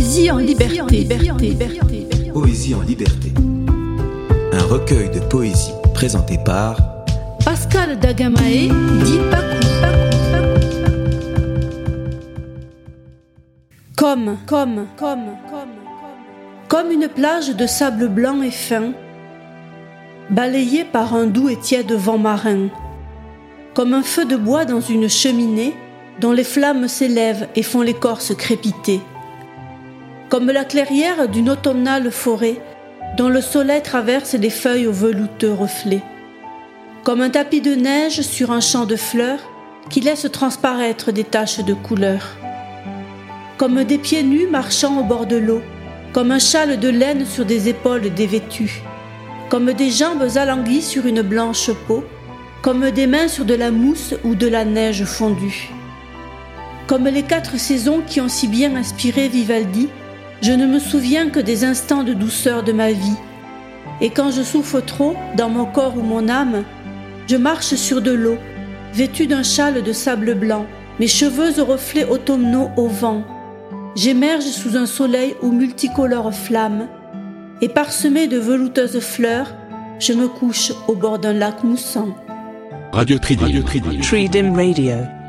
Poésie en liberté. Poésie en liberté. Un recueil de poésie présenté par Pascal Dagamae, dit. Comme, comme, comme, comme, comme une plage de sable blanc et fin, balayée par un doux et tiède vent marin, comme un feu de bois dans une cheminée dont les flammes s'élèvent et font l'écorce crépiter, comme la clairière d'une automnale forêt dont le soleil traverse les feuilles aux velouteux reflets, comme un tapis de neige sur un champ de fleurs qui laisse transparaître des taches de couleur, comme des pieds nus marchant au bord de l'eau, comme un châle de laine sur des épaules dévêtues, comme des jambes alanguies sur une blanche peau, comme des mains sur de la mousse ou de la neige fondue. Comme les quatre saisons qui ont si bien inspiré Vivaldi, je ne me souviens que des instants de douceur de ma vie. Et quand je souffre trop, dans mon corps ou mon âme, je marche sur de l'eau, vêtue d'un châle de sable blanc, mes cheveux aux reflets automnaux au vent. J'émerge sous un soleil aux multicolores flammes, et parsemé de velouteuses fleurs, je me couche au bord d'un lac moussant. Radio Tridim. Tridim Radio.